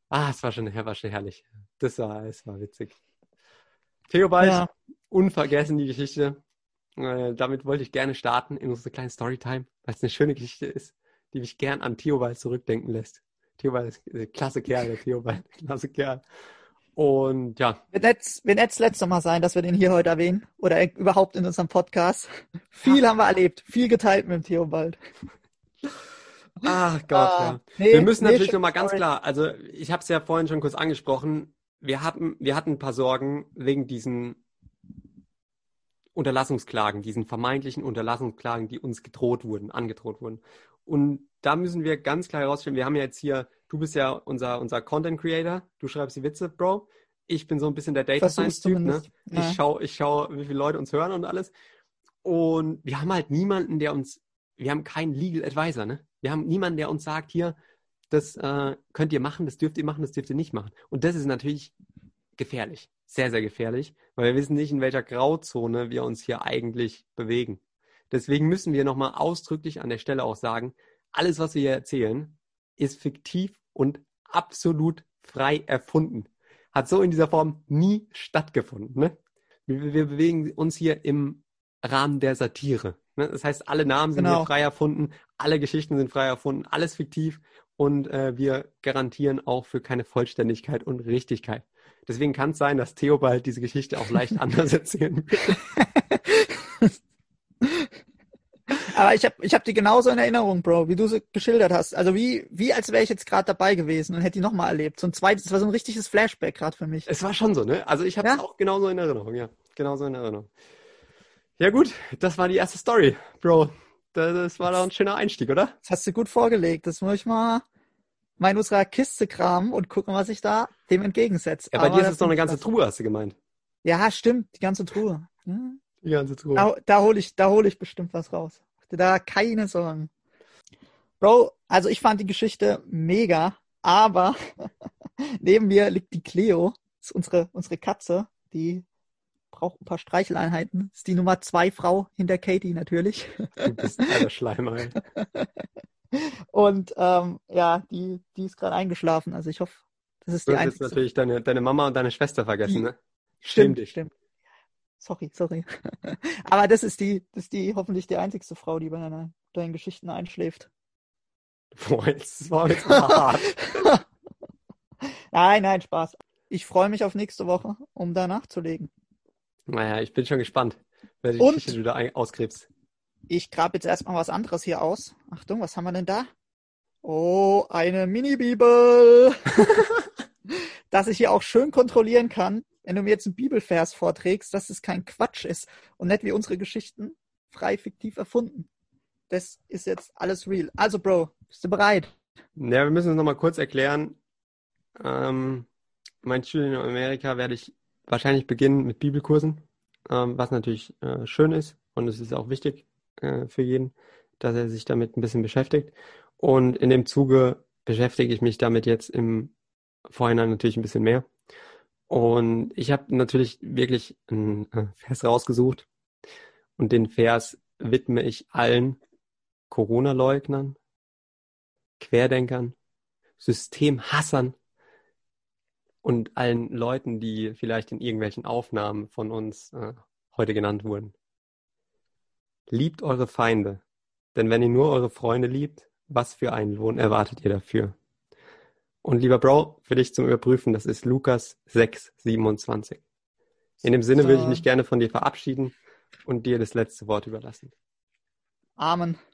Ah, es war schon, war schon herrlich. Das war, es war witzig. Theobald, ja. unvergessen die Geschichte. Äh, damit wollte ich gerne starten in unsere kleine Storytime, weil es eine schöne Geschichte ist, die mich gern an Theobald zurückdenken lässt. Theobald ist ein klasse Kerl, der Theobald, klasse Kerl. Und ja. Wird jetzt, wird jetzt das letzte Mal sein, dass wir den hier heute erwähnen oder überhaupt in unserem Podcast. Viel haben wir erlebt, viel geteilt mit dem Theobald. Ach Gott, ah, ja. Nee, wir müssen natürlich nee, nochmal ganz klar, also ich habe es ja vorhin schon kurz angesprochen, wir hatten, wir hatten ein paar Sorgen wegen diesen Unterlassungsklagen, diesen vermeintlichen Unterlassungsklagen, die uns gedroht wurden, angedroht wurden. Und da müssen wir ganz klar herausstellen, wir haben ja jetzt hier, du bist ja unser, unser Content Creator, du schreibst die Witze, Bro. Ich bin so ein bisschen der Data Science Typ, ne? Ja. Ich schaue, ich schau, wie viele Leute uns hören und alles. Und wir haben halt niemanden, der uns, wir haben keinen Legal Advisor, ne? Wir haben niemanden, der uns sagt, hier, das äh, könnt ihr machen, das dürft ihr machen, das dürft ihr nicht machen. Und das ist natürlich gefährlich, sehr, sehr gefährlich, weil wir wissen nicht, in welcher Grauzone wir uns hier eigentlich bewegen. Deswegen müssen wir nochmal ausdrücklich an der Stelle auch sagen, alles, was wir hier erzählen, ist fiktiv und absolut frei erfunden. Hat so in dieser Form nie stattgefunden. Ne? Wir, wir bewegen uns hier im Rahmen der Satire. Ne? Das heißt, alle Namen sind genau. hier frei erfunden, alle Geschichten sind frei erfunden, alles fiktiv und äh, wir garantieren auch für keine Vollständigkeit und Richtigkeit. Deswegen kann es sein, dass Theobald diese Geschichte auch leicht anders erzählen wird. Aber ich habe ich hab die genauso in Erinnerung, Bro, wie du sie geschildert hast. Also wie, wie als wäre ich jetzt gerade dabei gewesen und hätte die nochmal erlebt. So ein zweites, das war so ein richtiges Flashback gerade für mich. Es war schon so, ne? Also ich habe es ja? auch genauso in Erinnerung, ja. Genauso in Erinnerung. Ja gut, das war die erste Story, Bro. Das war doch ein schöner Einstieg, oder? Das hast du gut vorgelegt. Das muss ich mal mal in unserer Kiste kramen und gucken, was sich da dem entgegensetzt. Ja, bei Aber dir ist es doch eine ganze Truhe, hast du gemeint. Ja, stimmt, die ganze Truhe. Die ganze Truhe. Da, da hole ich, hol ich bestimmt was raus. Da keine Sorgen. Bro, also ich fand die Geschichte mega, aber neben mir liegt die Cleo, das ist unsere, unsere Katze, die braucht ein paar Streicheleinheiten. Das ist die Nummer zwei Frau hinter Katie natürlich. Du bist ein Schleimer. Und ähm, ja, die, die ist gerade eingeschlafen. Also ich hoffe, das ist die einzige. Du hast natürlich deine, deine Mama und deine Schwester vergessen, die, ne? Stimmt, stimmt. Sorry, sorry. Aber das ist die, das ist die hoffentlich die einzigste Frau, die bei deiner, deinen Geschichten einschläft. Boah, das war jetzt hart. nein, nein, Spaß. Ich freue mich auf nächste Woche, um da nachzulegen. Naja, ich bin schon gespannt, welche Geschichte du da ausgräbst. Ich grabe jetzt erstmal was anderes hier aus. Achtung, was haben wir denn da? Oh, eine Mini-Bibel. dass ich hier auch schön kontrollieren kann, wenn du mir jetzt einen Bibelvers vorträgst, dass es kein Quatsch ist und nicht wie unsere Geschichten frei fiktiv erfunden. Das ist jetzt alles real. Also, Bro, bist du bereit? Ja, wir müssen es nochmal kurz erklären. Ähm, mein Studium in Amerika werde ich wahrscheinlich beginnen mit Bibelkursen, ähm, was natürlich äh, schön ist und es ist auch wichtig äh, für jeden, dass er sich damit ein bisschen beschäftigt. Und in dem Zuge beschäftige ich mich damit jetzt im Vorhinein natürlich ein bisschen mehr. Und ich habe natürlich wirklich einen äh, Vers rausgesucht und den Vers widme ich allen Corona-Leugnern, Querdenkern, Systemhassern und allen Leuten, die vielleicht in irgendwelchen Aufnahmen von uns äh, heute genannt wurden. Liebt eure Feinde, denn wenn ihr nur eure Freunde liebt, was für einen Lohn erwartet ihr dafür? Und lieber Bro, für dich zum Überprüfen, das ist Lukas 6, 27. In dem Sinne würde ich mich gerne von dir verabschieden und dir das letzte Wort überlassen. Amen.